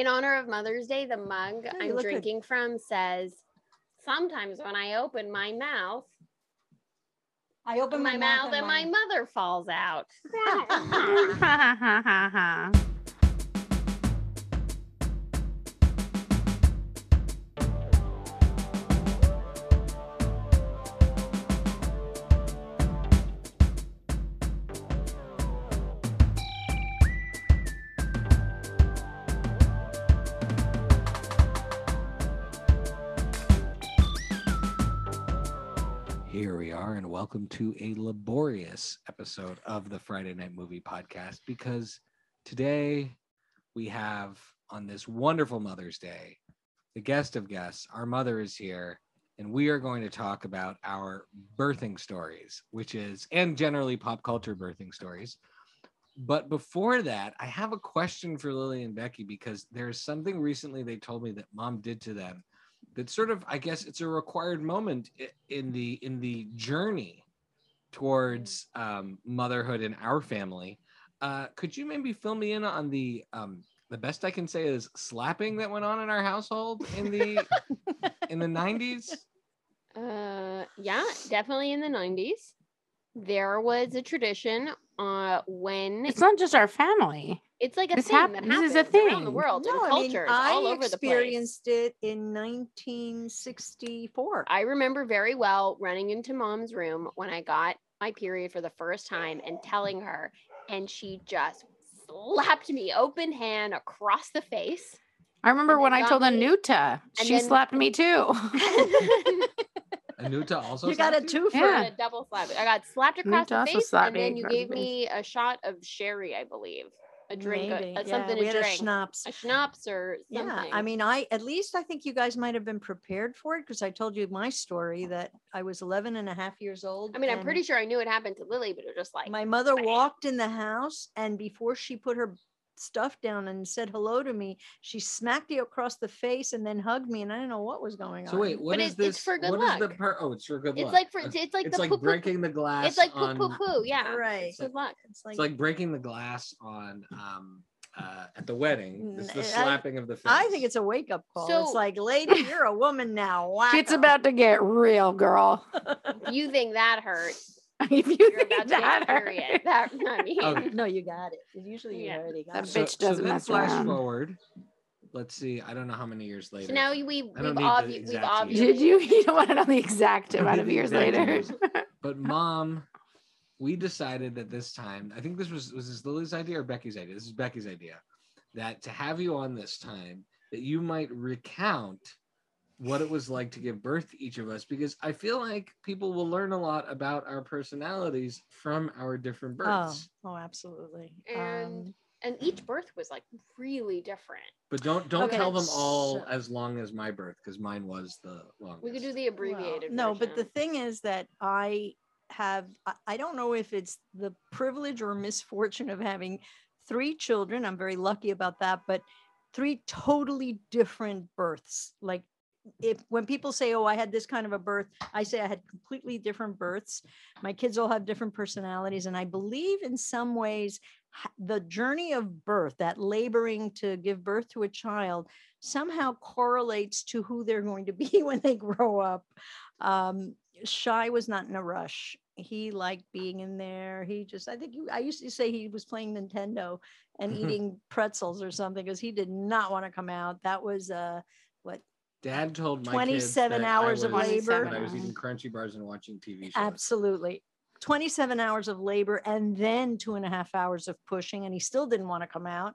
In honor of Mother's Day, the mug Yeah, I'm look good. drinking from says, "Sometimes when I open my mouth, I open my, mouth and my mother falls out." welcome to a laborious episode of the Friday Night Movie Podcast because today we have on this wonderful Mother's Day the guest of guests. Our mother is here, and we are going to talk about our birthing stories, which is, and generally pop culture birthing stories. But before that, I have a question for Lily and Becky because there's something recently they told me that mom did to them that sort of i guess it's a required moment in the in the journey towards um, motherhood in our family uh, could you maybe fill me in on the um, the best i can say is slapping that went on in our household in the in the 90s Uh, yeah, definitely in the 90s. There was a tradition uh when It's not just our family. it's like a this thing hap- that this is a thing. around the world No, in I mean, I all over the place. I experienced it in 1964. I remember very well running into mom's room when I got my period for the first time and telling her, and she just slapped me open hand across the face. I remember when I told me- Anuta, she then- slapped me too. anuta also you got a slapped you? twofer. Yeah. a double slap. I got slapped across to the face, and then you across the gave me a shot of sherry, I believe, a drink, a- Maybe. a, yeah, something we to had a schnapps. a schnapps or something. Yeah, I mean, I at least I think you guys might have been prepared for it because I told you my story that I was 11 and a half years old. I mean, I'm pretty sure I knew it happened to Lily, but it was just like my mother bam. walked in the house and before she put her stuff down and said hello to me, she smacked you across the face and then hugged me, and I didn't know what was going on. so wait what But is it- it's this for good what is the luck. per- oh it's for good It's luck like for it's like it's the like poo poo- breaking the glass It's like poo on poo poo. Yeah, right. It's good luck. It's like, it's like breaking the glass on um uh at the wedding it's the N- I- slapping of the face I think it's a wake up call. So- it's like, lady, you're a woman now. Shit's wacko." about to get real, girl. You think that hurts, if you you're think about to that get a period. hurt. That I mean, Okay. No, you got it. Usually you already got That it. so, bitch so doesn't then mess flash around. forward let's see i don't know how many years later so now we we've I don't need the obvi- we've obviously. Did you? You don't want to know the exact amount of years later. years. but mom we decided that this time i think this was was this lily's idea or becky's idea this is becky's idea that to have you on this time that you might recount what it was like to give birth to each of us because i feel like people will learn a lot about our personalities from our different Oh, births oh, absolutely. And- Um, and each birth was like really different. but don't don't Okay, tell them all so- as long as my birth because mine was the longest We could do the well, abbreviated. no, but the thing is that I have, I, I don't know if it's the privilege or misfortune of having three children. I'm very lucky about that, but three totally different births. Like if when people say, "Oh, I had this kind of a birth," I say I had completely different births. My kids all have different personalities, and I believe in some ways the journey of birth, that laboring to give birth to a child, somehow correlates to who they're going to be when they grow up. Um, Shy was not in a rush. He liked being in there. He just, I think, he- I used to say he was playing Nintendo and eating pretzels or something because he did not want to come out. That was uh, what dad told my 27 kids that hours I of was- labor. that i was eating crunchy bars and watching tv shows Absolutely. 27 hours of labor and then two and a half hours of pushing, and he still didn't want to come out.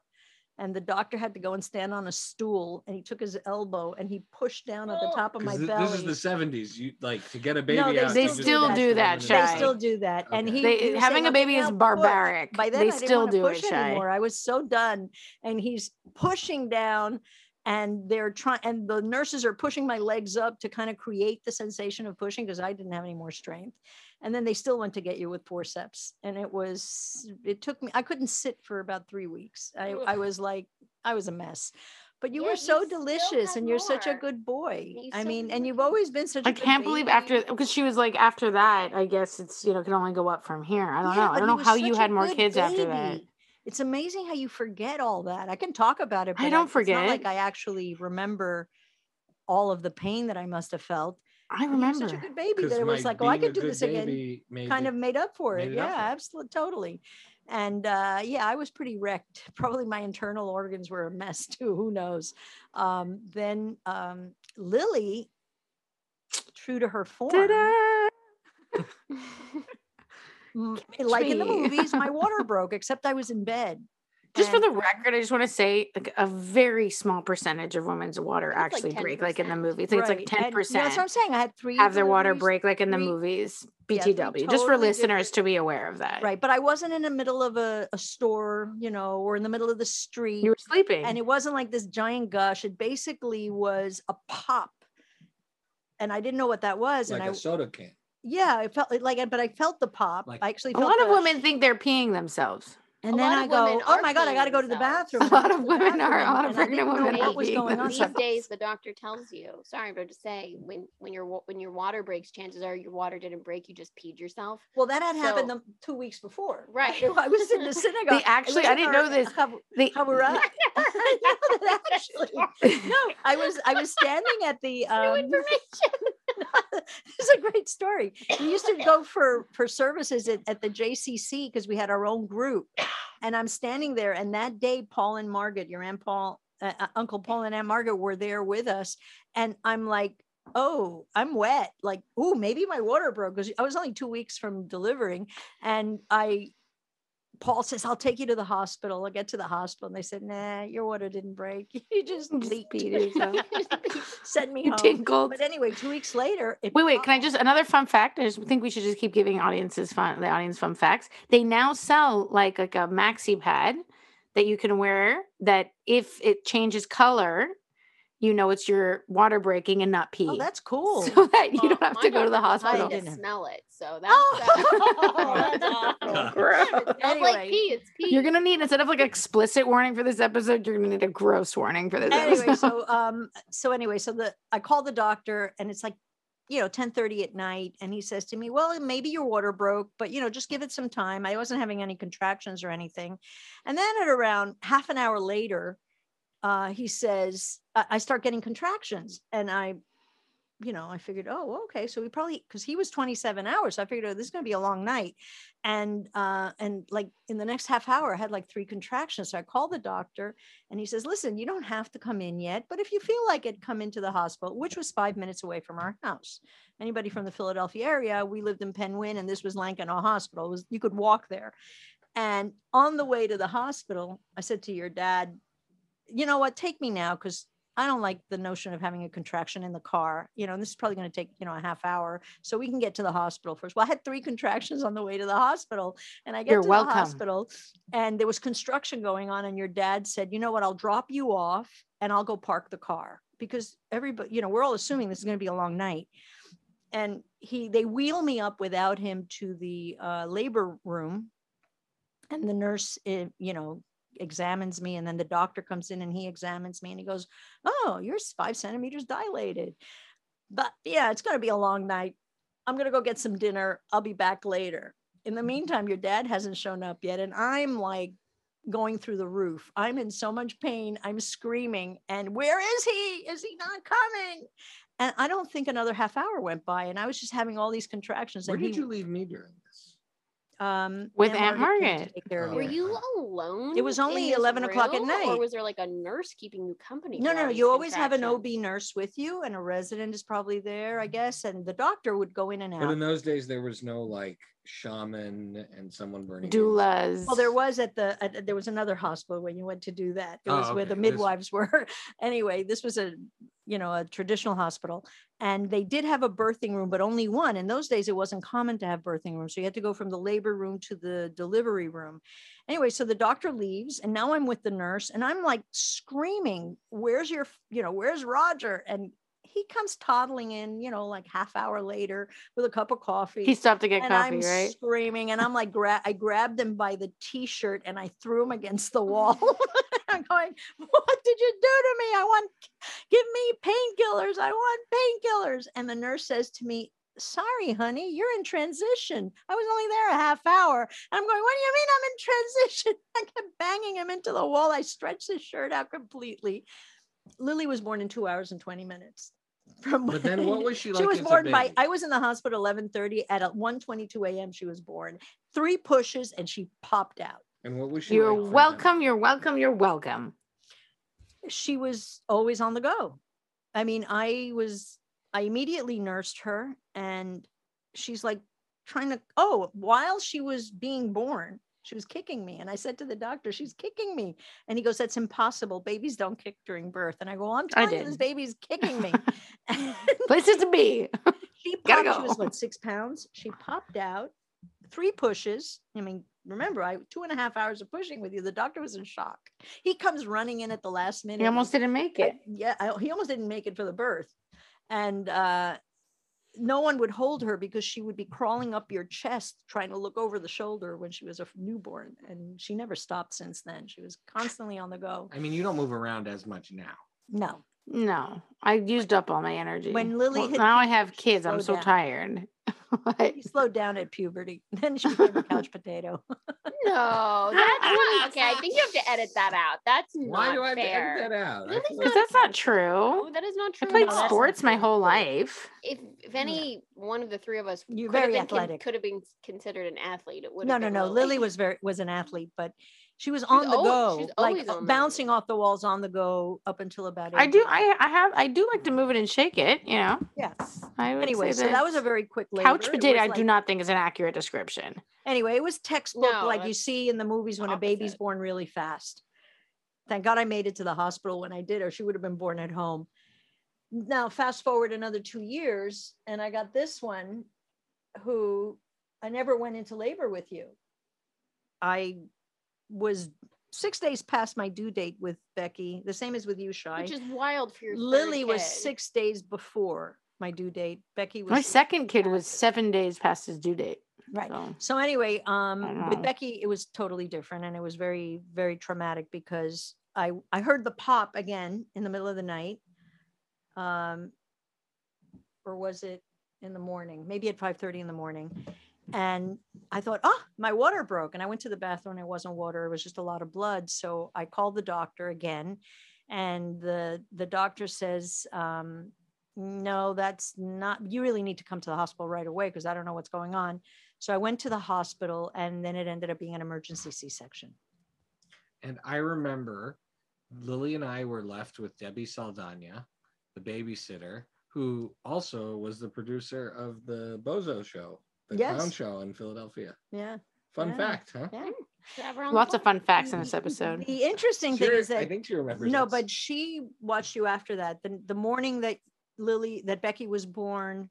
And the doctor had to go and stand on a stool, and he took his elbow and he pushed down at the top of my thi- belly. this is the 70s you like to get a baby No, they out, They you still do that, in the they still do that, and he, They- he having saying, a baby is now push." barbaric. By then, They I didn't still wanna do it, push Shy. anymore. I was so done, and he's pushing down, and they're trying, and the nurses are pushing my legs up to kind of create the sensation of pushing because I didn't have any more strength. And then they still went to get you with forceps, and it was, it took me. I couldn't sit for about three weeks. i, I was like, I was a mess. But you Yeah, were so still delicious, and you're such a good boy. I mean, and you've always been such a I good can't believe after because she was like after that. I guess it's you know can only go up from here. I don't Yeah, know. I don't know how you had more good kids after that. Baby. it's amazing how you forget all that. I can talk about it, I don't forget. it's not like. I actually remember all of the pain that I must have felt. I remember. such a good baby that it was like, oh, I could do this again. Kind it- of made up for it. it Yeah, for absolutely, totally. And uh, yeah, I was pretty wrecked. Probably my internal organs were a mess too. Who knows? Um, then um, Lily, true to her form, Ta-da! m- like in the movies, my water broke. Except I was in bed. Just for the record, I just want to say like a very small percentage of women's water I think it's like actually break, like in the 10%. movie. It's like Right, ten and, you know, That's what I'm percent saying. I had three have their water break, like in the three- movies. yeah, three BTW, just for listeners different- to be aware of that. Right, but I wasn't in the middle of a, a store, you know, or in the middle of the street. You were sleeping. and it wasn't like this giant gush. It basically was a pop, and I didn't know what that was. like and a I, soda can. Yeah, I felt like, but I felt the pop. Like- I actually a lot of the- women think they're peeing themselves. And A then I go, oh my god, I got to go to the bathroom. A lot of women are- bathroom, a lot of pregnant didn't women are what was going on. these days the doctor tells you sorry but to say when when your when your water breaks chances are your water didn't break you just peed yourself Well, that had happened the two weeks before. Right. I was in the synagogue. It actually- I didn't know this. Hav- They, Havurah. You know that actually, no, I was I was standing at the no um, information this is a great story. We used to go for for services at, at the JCC because we had our own group, and I'm standing there. And that day, Paul and Margaret, your aunt Paul, uh, uh, Uncle Paul and Aunt Margaret were there with us, and I'm like, oh, I'm wet. Like, oh, maybe my water broke because I was only two weeks from delivering, and I. Paul says, I'll take you to the hospital. I'll get to the hospital. And they said, nah, your water didn't break. You just leaked. Send me you home. But anyway, two weeks later, it Wait, wait. Can I just another fun fact? I just think we should just keep giving audiences fun, the audience fun facts. They now sell like like a maxi pad that you can wear. That if it changes color, you know it's your water breaking and not pee. Oh, that's cool. so that you Well, don't have to go to the doctor told me hospital. to didn't. smell it so that's Oh, that- Gross. Anyway. like pee it's pee You're gonna need instead of like explicit warning for this episode, you're gonna need a gross warning for this anyway, episode. so um, so anyway, so the I called the doctor and it's like, you know, 10 30 at night. And he says to me, Well, maybe your water broke, but you know, just give it some time. I wasn't having any contractions or anything. And then at around half an hour later, uh, he says, I, start getting contractions. And I you know, I figured, oh, okay. So we probably because he was 27 hours. So I figured, oh, this is gonna be a long night. And uh, and like in the next half hour, I had like three contractions. So I called the doctor and he says, listen, you don't have to come in yet, but if you feel like it, come into the hospital, which was five minutes away from our house. Anybody from the Philadelphia area, we lived in Penn Wynne and this was Lankenau Hospital. It was you could walk there. And on the way to the hospital, I said to your dad, you know what, take me now because I don't like the notion of having a contraction in the car. You know, and this is probably going to take, you know, a half hour. So we can get to the hospital first. Well, I had three contractions on the way to the hospital. And I get You're to welcome. the hospital and there was construction going on. And your dad said, you know what, I'll drop you off and I'll go park the car because everybody, you know, we're all assuming this is going to be a long night. And he they wheel me up without him to the uh, labor room. And the nurse, eh, you know, examines me and then the doctor comes in and he examines me and he goes oh you're five centimeters dilated. But yeah it's going to be a long night. I'm going to go get some dinner. I'll be back later. In the meantime your dad hasn't shown up yet and i'm like going through the roof. I'm in so much pain. I'm screaming and where is he? Is he not coming? And i don't think another half hour went by and i was just having all these contractions Where did he, you leave me during? Um With Aunt came to Margaret. take care of Oh, were you. alone It was only 11 o'clock at night. or was there like a nurse keeping you company No, no, no. You always have an OB nurse with you, and a resident is probably there, I guess. And the doctor would go in and out. But in those days, there was no like shaman and someone burning. Doulas. Well, there was at the at, there was another hospital when you went to do that. It Oh, was where the okay. This- midwives were. anyway, this was a you know a traditional hospital, and they did have a birthing room, but only one. In those days, it wasn't common to have birthing rooms, so you had to go from the labor room to the delivery room. Anyway, so the doctor leaves, and now I'm with the nurse, and I'm like screaming, "Where's your you know Where's Roger?" And he comes toddling in, you know, like half hour later with a cup of coffee he stopped to get and coffee, I'm right? screaming, and I'm like, gra- I grabbed him by the t-shirt and I threw him against the wall. I'm going, what did you do to me? I want, give me painkillers. I want painkillers. And the nurse says to me, sorry, honey, you're in transition. I was only there a half hour. And I'm going, what do you mean I'm in transition? I kept banging him into the wall. I stretched his shirt out completely. Lily was born in two hours and 20 minutes. From But then what was she like she was as a born by? I was in the hospital 11:30 at 1:22 a.m. she was born. Three pushes and she popped out. And what was she? You're like welcome. You're welcome. You're welcome. she was always on the go. I mean, I was, I immediately nursed her and she's like trying to, oh, while she was being born, she was kicking me. And I said to the doctor, she's kicking me. And he goes, that's impossible. Babies don't kick during birth. And I go, well, I'm I telling you, this baby's kicking me. Places to be. she popped, she was go. what, six pounds? She popped out, three pushes. I mean, remember, I two and a half hours of pushing with you. The doctor was in shock. He comes running in at the last minute. He almost didn't make I- it. yeah, I, he almost didn't make it for the birth. And uh, no one would hold her because she would be crawling up your chest trying to look over the shoulder when she was a newborn. And she never stopped since then. She was constantly on the go. I mean, you don't move around as much now. No. No, I used up all my energy. When Lily Well, hit now I have kids. I'm so down. tired. Like, She slowed down at puberty. Then she became a couch potato. No, that's one okay. I think you have to edit that out. That's Why not do I have to edit that out? I Because like- that's not No, true. that is not true. I true. played No, that's not sports my true. whole life. If if any one of the three of us You're could have very been con- athletic. could have been considered an athlete, it would no, have no, been no. Lily. Lily was very was an athlete, but she was on the al- go, she's like always uh, bouncing off the walls on the go up until about. I do. I I have. I do like to move it and shake it. You know. yes. I Anyway, so that was a very quick labor. couch potato. I do not think is an accurate description. Anyway, it was textbook No, like you see in the movies when a baby's born really fast. Thank God I made it to the hospital when I did, or she would have been born at home. Now, fast forward another two years, and I got this one who I never went into labor with you. I was six days past my due date with Becky, the same as with you, Shy. which is wild for your third Lily was kid. six days before my due date. Becky was My second kid was seven days past his due date. right. So So anyway, um, with. Becky, it was totally different, and it was very, very traumatic because I I heard the pop again in the middle of the night, um, or was it in the morning? Maybe at five thirty in the morning, and I thought, oh, my water broke, and I went to the bathroom. It wasn't water; it was just a lot of blood. So I called the doctor again, and the the doctor says. Um, no, that's not, you really need to come to the hospital right away because I don't know what's going on. So I went to the hospital and then it ended up being an emergency C section. And I remember Lily and I were left with Debbie Saldana, the babysitter, who also was the producer of the Bozo show, the clown show in Philadelphia. Yeah. Fun Yeah. fact, huh? Yeah. Should have her on the lots of fun facts in this episode. The interesting thing is that I think she remembers. no, but she watched you after that. The, the morning that Lily, that Becky was born,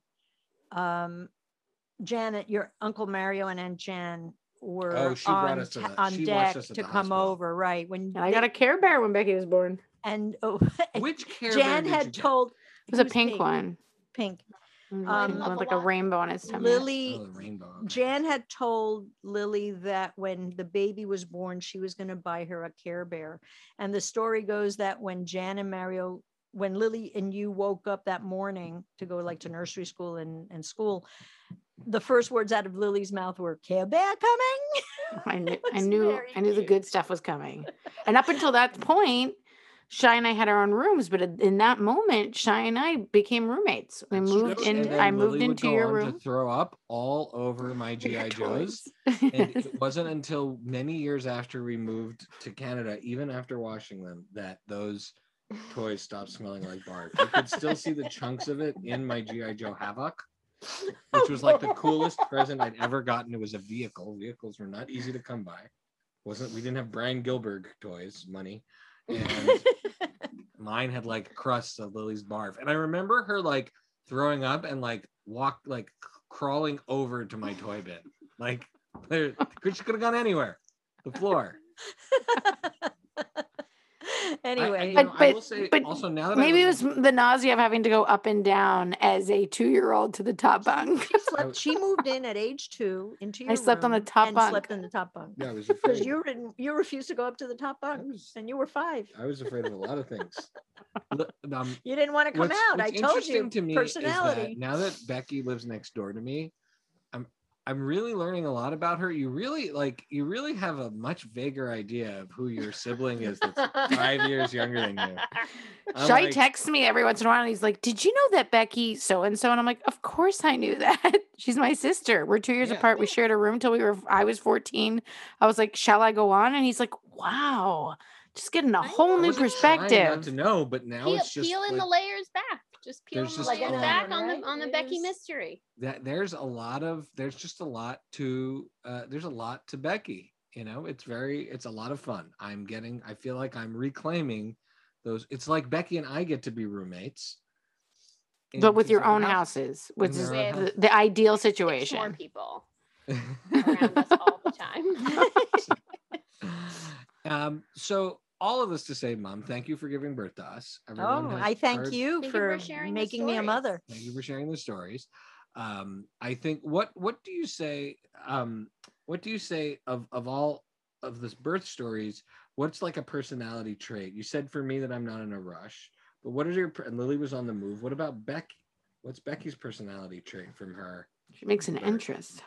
um, Janet, your uncle Mario and Aunt Jan were Oh, on, to the- on deck to come hospital. over. Right. When And I got a Care Bear when Becky was born. and oh, which care Jan Bear did had told It was a who's pink one. Pink. It was Um, with like a lot. rainbow on its tummy. Lily Oh, rainbow. Jan had told Lily that when the baby was born, she was going to buy her a Care Bear. And the story goes that when Jan and Mario, when Lily and you woke up that morning to go like to nursery school and, and school, the first words out of Lily's mouth were Care Bear coming. I knew, I knew, I knew the good stuff was coming. And up until that point, Shy and I had our own rooms, but in that moment, Shy and I became roommates. We That's moved true. in. I moved Lily into your room. to throw up all over my GI Joes. and it wasn't until many years after we moved to Canada, even after washing them, that those toys stopped smelling like bark. You could still see the chunks of it in my GI Joe Havoc, which was like the oh. coolest present I'd ever gotten. It was a vehicle. Vehicles were not easy to come by. wasn't We didn't have Brian Gilbert toys money, and mine had like crusts of Lily's barf. And I remember her like throwing up and like walk like crawling over to my toy bin. Like there, she could have gone anywhere. The floor. I- I, anyway, you But- know, I but- will say but also now that Maybe I it was the nausea of having to go up and down as a two-year-old to the top bunk. she, slept, she moved in at age two into your I slept on the top and bunk. slept in the top bunk. yeah, I was Because you didn't, you refused to go up to the top bunk was, and you were five. I was afraid of a lot of things. Um, You didn't want to come what's- out. I told interesting you. to me is that personality. now that Becky lives next door to me, I'm I'm really learning a lot about her. You really like you really have a much vaguer idea of who your sibling is that's five years younger than you. I'm Shai like, texts me every once in a while and he's like, Did you know that Becky so and so? And I'm like, Of course I knew that. She's my sister. We're two years Yeah. apart. We shared a room till we were I was 14. I was like, Shall I go on? And he's like, Wow. Just getting a I whole I new wasn't trying Not to know, but now Peel, it's just peeling the layers back. Just peeling There's the just layers a back on the on the It Becky mystery. that there's a lot of there's just a lot to uh, there's a lot to Becky. You know, it's very it's a lot of fun. I'm getting I feel like I'm reclaiming those. It's like Becky and I get to be roommates. in But with your own houses. houses, which is their the, the ideal Six more situation. people around us all the time. um, so all of this to say, Mom, thank you for giving birth to us. Everyone oh, I thank heard- you Thank you for, for sharing making me a mother. Thank you for sharing the stories. Um, I think what what do you say? Um, what do you say of of all of this birth stories? What's like a personality trait? You said for me that I'm not in a rush, but what is your and Lily was on the move. What about Becky? What's Becky's personality trait from her? She makes an Right. interest.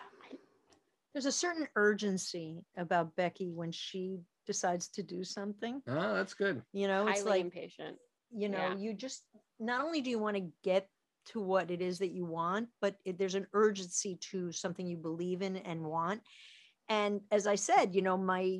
There's a certain urgency about Becky when she decides to do something. Oh, that's good. You know, it's Highly like impatient. you know Yeah. you just not only do you want to get to what it is that you want but it, there's an urgency to something you believe in and want and as i said you know my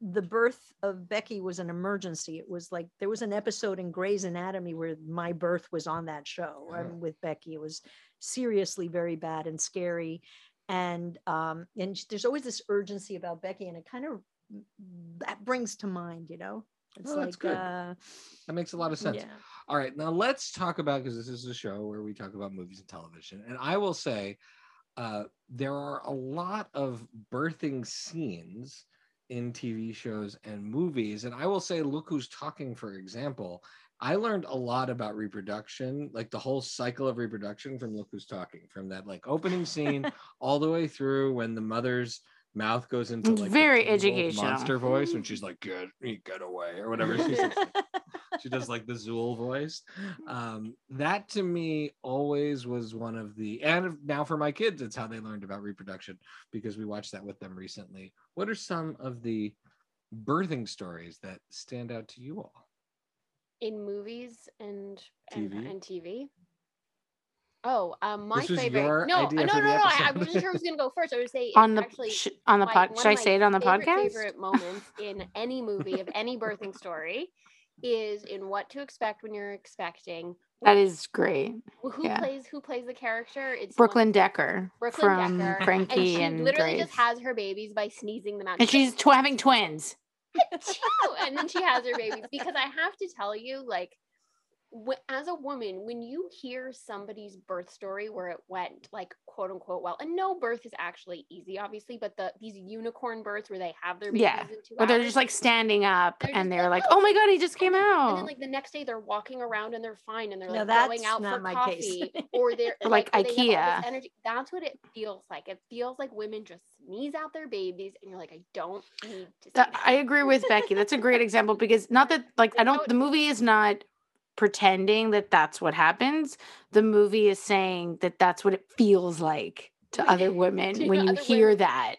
the birth of becky was an emergency it was like there was an episode in Grey's anatomy where my birth was on that show um, with becky it was seriously very bad and scary and um and there's always this urgency about becky and it kind of that brings to mind you know it's Oh, like that's good. uh That makes a lot of sense. yeah All right, now let's talk about because this is a show where we talk about movies and television, and I will say uh, there are a lot of birthing scenes in TV shows and movies, and I will say, look who's talking, for example. I learned a lot about reproduction, like the whole cycle of reproduction from Look Who's Talking, from that like opening scene all the way through when the mother's mouth goes into like very evil educational. monster voice when she's like, "Get, get away" or whatever. She says she does like the Zuul voice. Um, that to me always was one of the, and now for my kids, it's how they learned about reproduction because we watched that with them recently. What are some of the birthing stories that stand out to you all? in movies and and TV? and TV. Oh, um, my This favorite. your no, idea no, for no, no. I, I wasn't sure I was gonna go first. I would say it's On the actually sh- on the my- pod, should I say it on the favorite, podcast? Favorite moments in any movie of any birthing story is in What to Expect When You're Expecting. That is great. Who yeah. plays who plays the character? It's Brooklyn Decker Brooklyn from Decker, Frankie and she and, literally Grace. just has her babies by sneezing them out. and she's tw- having twins. Achoo! and then she has her babies because I have to tell you, like, wh- as a woman, when you hear somebody's birth story where it went like quote unquote well, and no birth is actually easy, obviously, but the these unicorn births where they have their babies Yeah, in two But they're just like standing up They're and they're like, like, "Oh." "Oh my god, he just came oh out, and then like the next day they're walking around and they're fine and they're No, like that's going out not for my case. coffee or they're Or like where they have all this IKEA. energy. That's what it feels like. It feels like women just sneeze out their babies and you're like, I don't need to see That- that. I agree with Becky. That's a great example because not that like I don't it the movie is not pretending that that's what happens. The movie is saying that that's what it feels like to other women To when you hear women. that.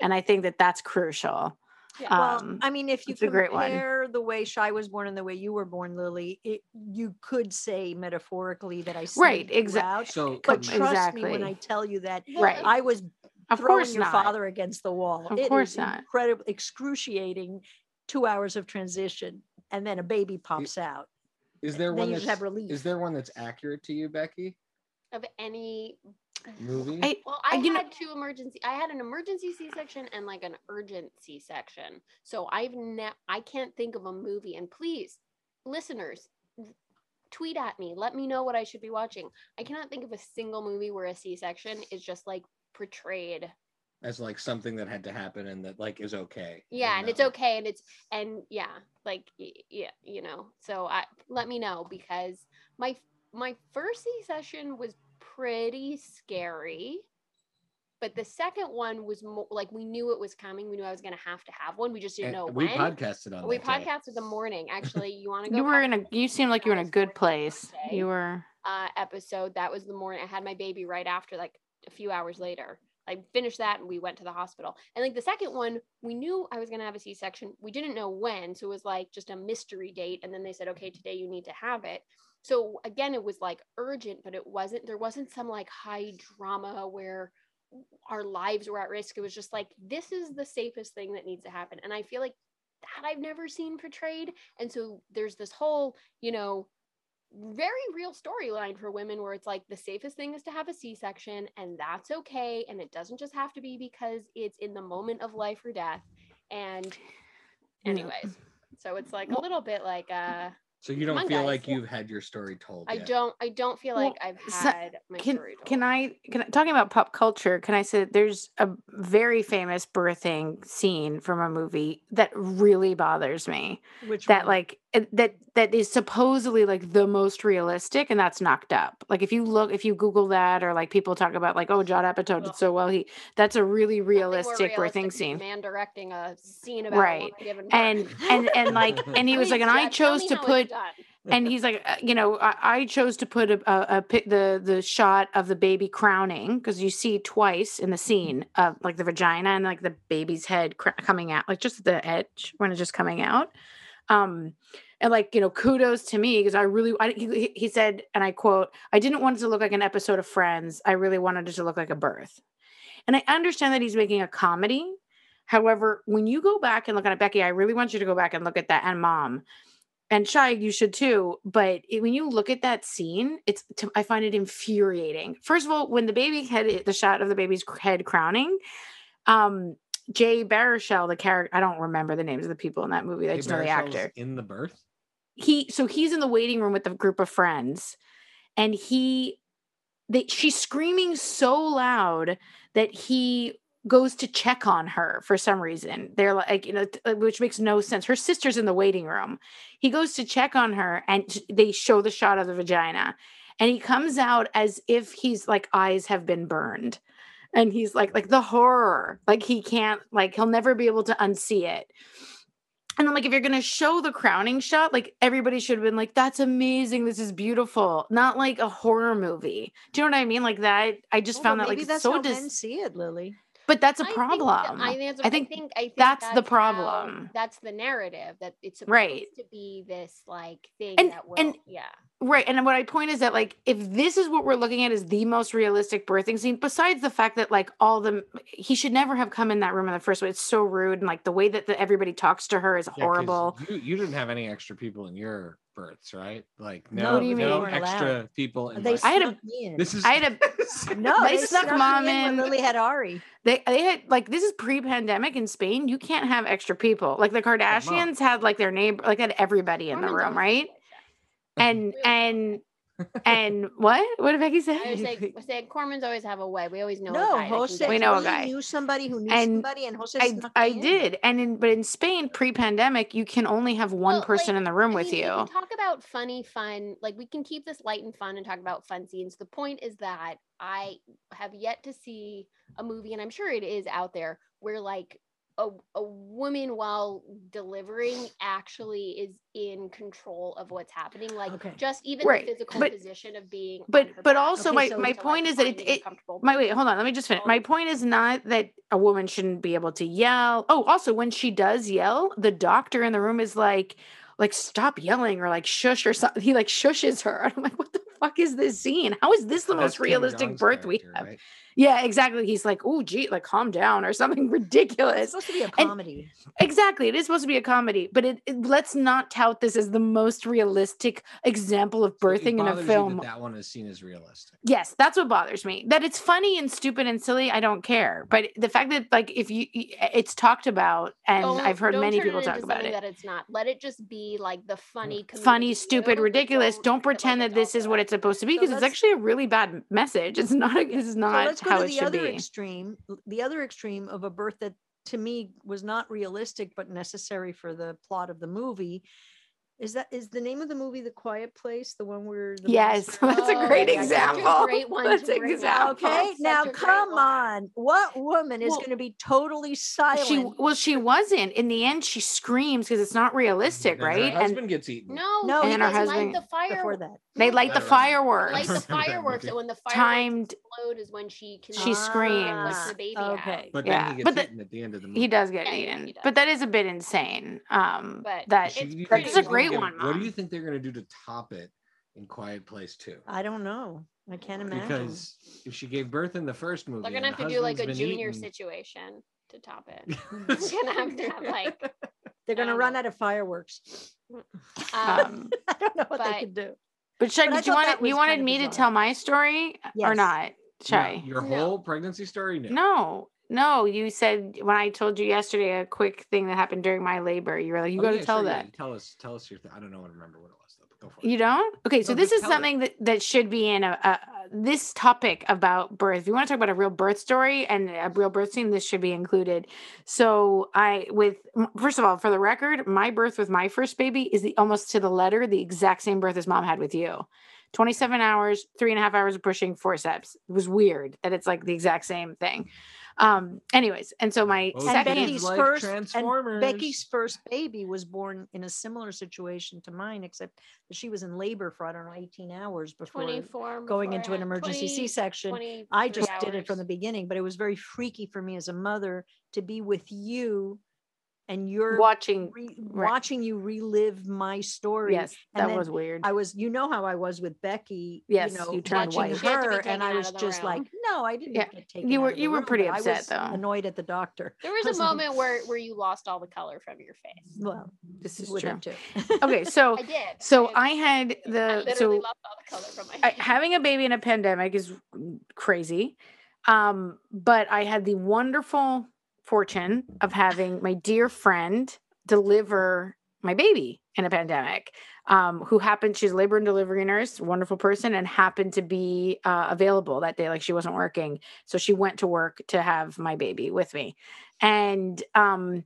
And I think that that's crucial. Yeah. Well, Um, I mean, if you it's a great one. compare the way Shy was born and the way you were born, Lily, it, you could say metaphorically that I Right, sneaked you exact- out. So, But Com- trust me when. I tell you that right. I was Of throwing course your not. father against the wall. Of It is course not. Incredible, excruciating. Two hours of transition, and then a baby pops out. Is there one that's have relief. is there one that's accurate to you, Becky? of any Movie? I- well i you know- had two emergency i had an emergency c-section and like an urgent c-section so i've ne- i can't think of a movie and please listeners tweet at me let me know what i should be watching i cannot think of a single movie where a c-section is just like portrayed As like something that had to happen and that like is okay. yeah and no. it's okay and it's and yeah like yeah you know so i let me know because my my first c-section was pretty scary But the second one was more like we knew it was coming. We knew I was going to have to have one. We just didn't And know we when. podcasted on we that day. podcasted the morning. Actually, you want to go? You were in a you seemed like you were in a good place. You were uh, episode. That was the morning. I had my baby right after, like a few hours later. I finished that and we went to the hospital. And like the second one, we knew I was going to have a C section. We didn't know when. So it was like just a mystery date. And then they said, okay, today you need to have it. So again, it was like urgent, but it wasn't, there wasn't some like high drama where our lives were at risk. It was just like, this is the safest thing that needs to happen. And I feel like that I've never seen portrayed. And so there's this whole, you know, very real storyline for women where it's like the safest thing is to have a C-section and that's okay and it doesn't just have to be because it's in the moment of life or death and Yeah. anyways so it's like a little bit like uh So you don't Come feel guys. like you've had your story told I yet. don't I don't feel Well, like I've so- had my can story told. can I can I, talking about pop culture? Can I say that there's a very famous birthing scene from a movie that really bothers me? Which That one? like it- that that is supposedly like the most realistic, and that's knocked up. Like if you look, if you Google that, or like people talk about like, oh, Judd Apatow did so well. He that's a really realistic birthing scene. Man directing a scene about Right. a woman giving. And and and like and he was like, and I chose to put and he's like, uh, you know, I, I chose to put a, a, a the the shot of the baby crowning because you see twice in the scene of like the vagina and like the baby's head cr- coming out, like just the edge when it's just coming out. Um, and like you know, kudos to me because I really, I, he, he said, and I quote, I didn't want it to look like an episode of Friends. I really wanted it to look like a birth. And I understand that he's making a comedy. However, when you go back and look at it, Becky, I really want you to go back and look at that, and Mom, and shy you should too but it- when you look at that scene it's to, i find it infuriating first of all when the baby head the shot of the baby's head crowning um jay baruchel the character i don't remember the names of the people in that movie i Hey, just know the actor. in the birth. he so he's in the waiting room with a group of friends and he they, she's screaming so loud that he goes to check on her for some reason. They're like you know uh, which makes no sense. Her sister's in the waiting room. He goes to check on her and they show the shot of the vagina and he comes out as if he's like eyes have been burned and he's like like the horror like he can't like he'll never be able to unsee it and I'm like, if you're gonna show the crowning shot, like everybody should have been like, "That's amazing! This is beautiful." Not like a horror movie. Do you know what I mean? Like that. I just Oh, found that like maybe that's so how dis- men see it, Lily. But that's a I think problem. that- I, think, I think think, I think that's the how- problem. that's the narrative that it's supposed Right. to be this like thing And- that will, and- yeah. Right. And what I point is that like if this is what we're looking at is the most realistic birthing scene, besides the fact that like all the he should never have come in that room in the first place. It's so rude and like the way that the, everybody talks to her is Yeah, 'cause horrible. You, you didn't have any extra people in your births, right? Like No, no, What do you mean? no extra allowed. people. In They I had a- in. this is I had a no, they they, snuck snuck mom me in when in. Lily had Ari. They they had like this is pre-pandemic in Spain. You can't have extra people. Like the Kardashians had like their neighbor, like had everybody in the room, right? do that shit. And and and what? What did Becky I say? was like, I said, Cormans always have a way. We always know. a No, guy Jose. We know a in. Lily guy. knew somebody who knew And somebody, and Jose I snuck I me in. did, and in but in Spain pre-pandemic, you can only have one Well, person like, in the room I with mean, we you. can talk about funny, fun. Like we can keep this light and fun and talk about fun scenes. The point is that I have yet to see a movie, and I'm sure it is out there, where like a, a woman while delivering actually is in control of what's happening. Like Okay. just even Right, the physical but- position of being. but- but back also is my- so my point like, is that it- you it- My wait, hold on. Let me just finish. My point is not that a woman shouldn't be able to yell. Oh, also when she does yell, the doctor in the room is like, like stop yelling or like shush or something. He like shushes her. And I'm like, what the fuck is this scene? How is this the That's most Kim realistic birth we have? right? Yeah, exactly. He's like, oh, gee, like calm down or something ridiculous. It's supposed to be a comedy. Exactly. It is supposed to be a comedy, but it, it- let's not tout this as the most realistic example of So it birthing in a bothers you that film. that one is seen as realistic. Yes, that's what bothers me. That it's funny and stupid and silly, I don't care. But the fact that like if you it's talked about and Don't- I've heard many people it talk into about something it. That it's not. Let it just be like the funny, Funny, stupid, joke, but ridiculous. don't Don't treat like pretend that this is what it's supposed to be So because it's actually a really bad message. It's not this is So not let's go how to the other be. extreme. The other extreme of a birth that to me was not realistic but necessary for the plot of the movie Is that is the name of the movie The Quiet Place? The one where the Yes, monster- that's a Oh, great that's a example. great one That's to an example. Okay, Such now come one. on. What woman is Well, going to be totally silent? She well, she wasn't. In the end, she screams because it's not realistic, Then right? Her And husband gets eaten. No, No, no, and her husband light husband- the fire. before that. they light the Right. fireworks. light the fireworks, movie. and when the fireworks Timed. Explode is when she can She screams. The baby out. Okay. But Yeah, then he but the- eaten at the end of the movie. He does get Yeah, yeah, eaten, he does. but that is a bit insane. Um, But that She- it's do pretty think a great gonna- one, What do you think they're going to do to top it in Quiet Place Two? I don't know. I can't imagine. Because if she gave birth in the first movie, They're gonna have to do like a junior eaten- situation to top it. They're gonna have to have like They're going to don't run out of fireworks. um, um, I don't know what but- they could do. but Shai, But did you thought want that you wanted me to tell my story or not? Shai? No, your No. whole pregnancy story? No. No, no. You said when I told you yesterday a quick thing that happened during my labor. You were like, you Oh, got yeah, to tell sure, that. you Tell us. Tell us your. Th- I don't know. I remember what it was though. But go for it. You don't? Okay, so No, this is tell it. something that, that should be in a, a this topic about birth. If you want to talk about a real birth story and a real birth scene, this should be included. So I with first of all, for the record, my birth with my first baby is the almost to the letter the exact same birth as mom had with you. 27 hours, three and a half hours of pushing forceps. It was weird that it's like the exact same thing. Um, anyways, and so my Both second Becky's like first and Becky's first baby was born in a similar situation to mine, except that she was in labor for I don't know 18 hours before 24 going into an emergency 20 C-section. I just did it from the beginning, but it was very freaky for me as a mother to be with you and you're watching, re- right. watching you relive my story. yes, and that was weird. I was, you know how I was with Becky. Yes, you know, you turned watching white. She had to be her, and I was just room. like, no, I didn't Yeah, get taken. you out were- of the you were room, pretty but I upset, was though. Annoyed at the doctor. There was I a was like, moment where where you lost all the color from your face. Well, this is true. too. Okay, so I did. so I, I had I the literally so lost all the color from my I, having a baby in a pandemic is crazy. Um, but I had the wonderful fortune of having my dear friend deliver my baby in a pandemic. Um, who happened, she's a labor and delivery nurse, wonderful person, and happened to be uh, available that day. Like she wasn't working. So she went to work to have my baby with me. And um,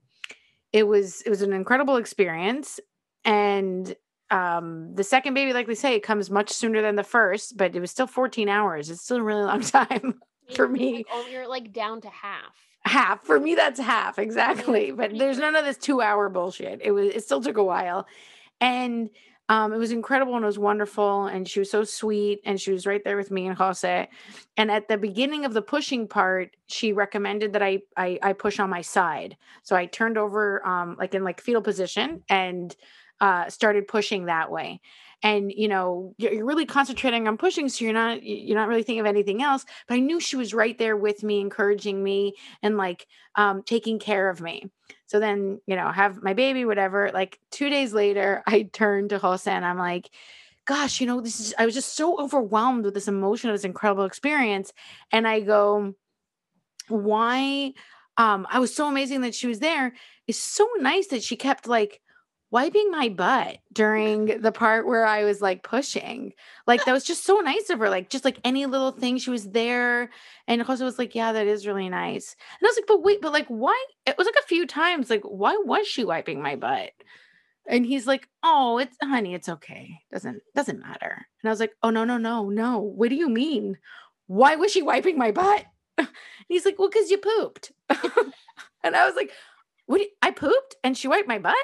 it was it was an incredible experience. And um the second baby like they say comes much sooner than the first but it was still 14 hours it's still a really long time for me. like, oh, you're like down to half. Half. For me that's half exactly. but there's none of this two hour bullshit. It was it still took a while. And um it was incredible and it was wonderful. And she was so sweet and she was right there with me and Jose. And at the beginning of the pushing part she recommended that I, I i push on my side. So i turned over um like in like fetal position and uh started pushing that way and you know you're, really concentrating on pushing so you're not you're not really thinking of anything else but i knew she was right there with me encouraging me and like um taking care of me. So then you know have my baby whatever like two days later i turned to jose and i'm like gosh you know this is i was just so overwhelmed with this emotion of this incredible experience and i go why um i was so amazing that she was there. It's so nice that she kept like wiping my butt during the part where I was like pushing. Like that was just so nice of her. Like just like any little thing, she was there. And Jose was like, Yeah, that is really nice. And I was like, But wait, but like why? It was like a few times, like, why was she wiping my butt? And he's like, Oh, it's honey, it's okay. Doesn't doesn't matter. And I was like, Oh no, no, no, no. What do you mean? Why was she wiping my butt? And he's like, Well, because you pooped. and I was like, What you- I pooped and she wiped my butt?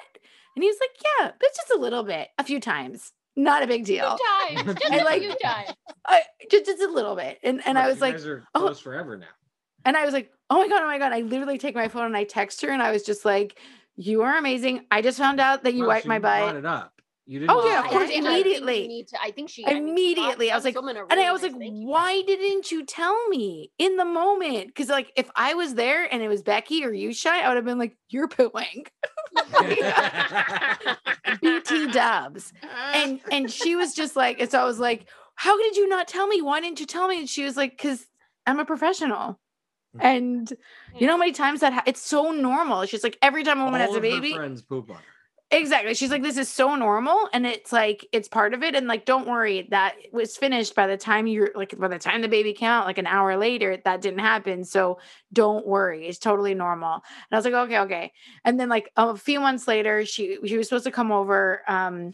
And he was like, Yeah, but just a little bit, a few times. Not a big deal. Few times, just And, a like- few times. I, just, just a little bit. And and I was you like, guys are oh. forever now. and I was like, oh my God, oh my God. I literally take my phone and I text her and I was just like, you are amazing. I just found out that you Well, wiped she my brought butt. it up. You didn't. Oh, yeah, of course, think- "Oh, I think immediately. need to- I think she I mean, Immediately. I was like- women are And I was nice. like, Thank you. why didn't you tell me in the moment? Because like if I was there and it was Becky or you shy, I would have been like, you're pooing. BT dubs. And and she was just like, and so I was like, how did you not tell me? Why didn't you tell me? And she was like, because I'm a professional. Mm. And you know how many times that ha- it's so normal. Just like every time a woman All has a baby, friends poop on her. Exactly. She's like, this is so normal. And it's like, it's part of it. And like, don't worry, that was finished by the time you're like, by the time the baby came out, like an hour later, that didn't happen. So don't worry. It's totally normal. And I was like, okay, okay. And then like a few months later, she, she was supposed to come over, um,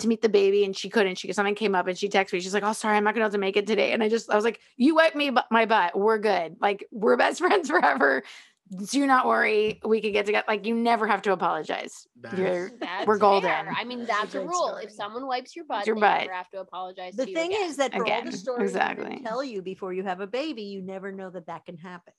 to meet the baby and she couldn't. She something came up and she texted me. She's like, "Oh, sorry, I'm not gonna be able to make it today." And I just, I was like, "You wiped me my butt. We're good. Like we're best friends forever. Do not worry. We could get together. Like you never have to apologize. You're That's We're golden. fair. I mean, that's a great rule. story. If someone wipes your butt, your they butt. never have to apologize. The to you thing again. is that for all the stories that exactly. tell you before you have a baby, you never know that that can happen.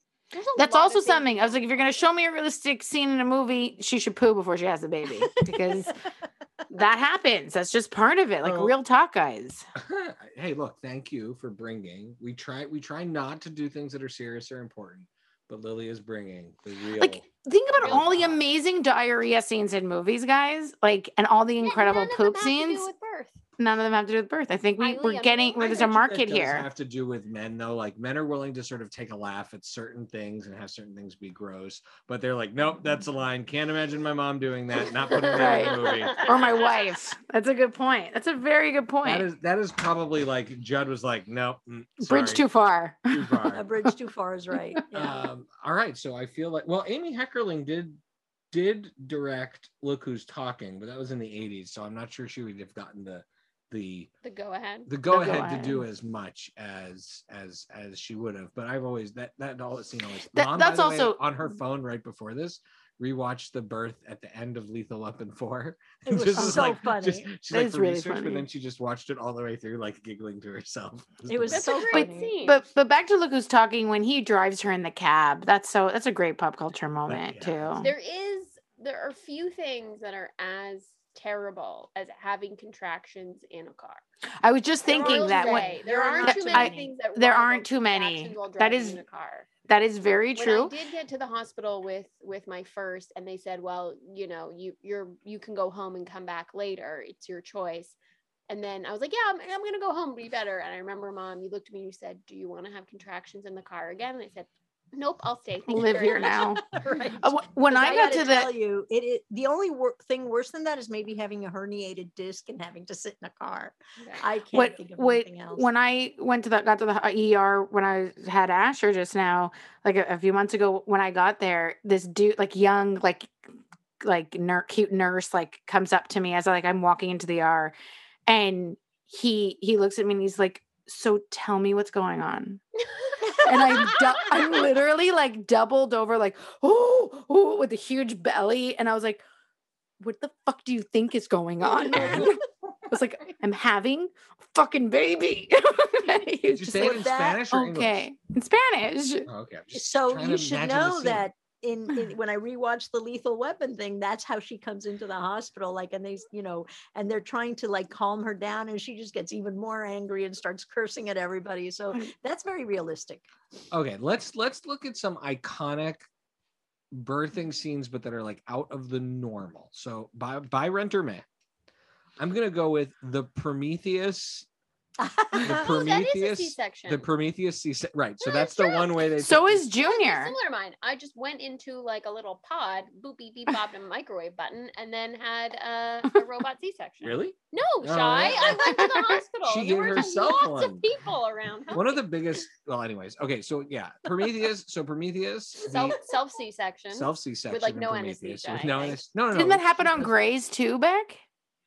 That's also something. I was like, if you're gonna show me a realistic scene in a movie, she should poo before she has a baby because that happens. That's just part of it. Like Well- real talk, guys. hey, look, thank you for bringing. We try we try not to do things that are serious or important, but Lily is bringing the real. Like, think about Real all the amazing diarrhea scenes in movies, guys. Like, and all the incredible none of them poop have to do scenes. With birth. None of them have to do with birth. I think we, we're getting unlikely. where there's a market that does here. Have to do with men though. Like men are willing to sort of take a laugh at certain things and have certain things be gross, but they're like, nope, that's a line. Can't imagine my mom doing that. Not putting that in the movie. or my wife. That's a good point. That's a very good point. That is that is probably like Judd was like, nope, mm, Bridge too far. too far. a bridge too far is right. Yeah. um, all right, so I feel like well, Amy Heckerling did did direct Look Who's Talking, but that was in the '80s, so I'm not sure she would have gotten the the The go ahead. the go ahead to do as much as as as she would have. But I've always that that all scene always. That- Mom, that's the way, also- on her phone right before this. Rewatched the birth at the end of Lethal Weapon Four. It was Just so funny. Just, she's That like is for really research, but then she just watched it all the way through, like giggling to herself. It was the That's best. so great funny. scene. But but back to look who's talking when he drives her in the cab. That's so that's a great pop culture moment yeah. too. there is there are few things that are as terrible as having contractions in a car. I was just There thinking that when, there There are aren't not too too many many. things that There aren't too many. contractions while That driving is in a car. that is very when true. I did get to the hospital with with my first, and they said, "Well, you know, you you're you can go home and come back later. It's your choice." And then I was like, "Yeah, I'm, I'm gonna go home, be better." And I remember, mom, you looked at me and you said, "Do you want to have contractions in the car again?" And I said, "Nope, I'll stay. Thank Live here much." now. right. Uh, wh- when 'Cause I got to the tell you, it, it the only wor- thing worse than that is maybe having a herniated disc and having to sit in a car. Yeah. I can't what think of what anything else. when I went to the got to the ER when I had Asher just now, like a, a few months ago, when I got there, this dude, like young, like like ner- cute nurse, like comes up to me as I like I'm walking into the ER, and he he looks at me and he's like, "So tell me what's going on." and I du- I'm literally like doubled over, like oh, oh, with a huge belly, and I was like, "What the fuck do you think is going on?" I was like, "I'm having a fucking baby." Did you say like, it in that- Spanish or English? okay, in Spanish. Oh, okay. So you should know that in, in when I rewatched the Lethal Weapon thing, that's how she comes into the hospital. Like, and they, you know, and they're trying to like calm her down, and she just gets even more angry and starts cursing at everybody. So Mm. that's very realistic. Okay, let's let's look at some iconic birthing scenes, but that are like out of the normal. So by by rent or may. I'm gonna go with the Prometheus, the Oh, that is a Prometheus, C-section. the Prometheus C. Section. Right. So No, that's it's the one way they. So is it. Junior. Similar to mine. I just went into like a little pod, boop beep beep bopped a microwave button, and then had a, a robot C-section. really No, Oh, shy. yeah. I went to the hospital. She there gave were herself lots one. of people around. one of the biggest. Well, anyways, okay. So yeah, Prometheus. So Prometheus, self self C-section. self C section, With like, no Prometheus, anesthesia, with no, think. anes- no, no, no. Didn't that happen on does- Grey's too, Beck?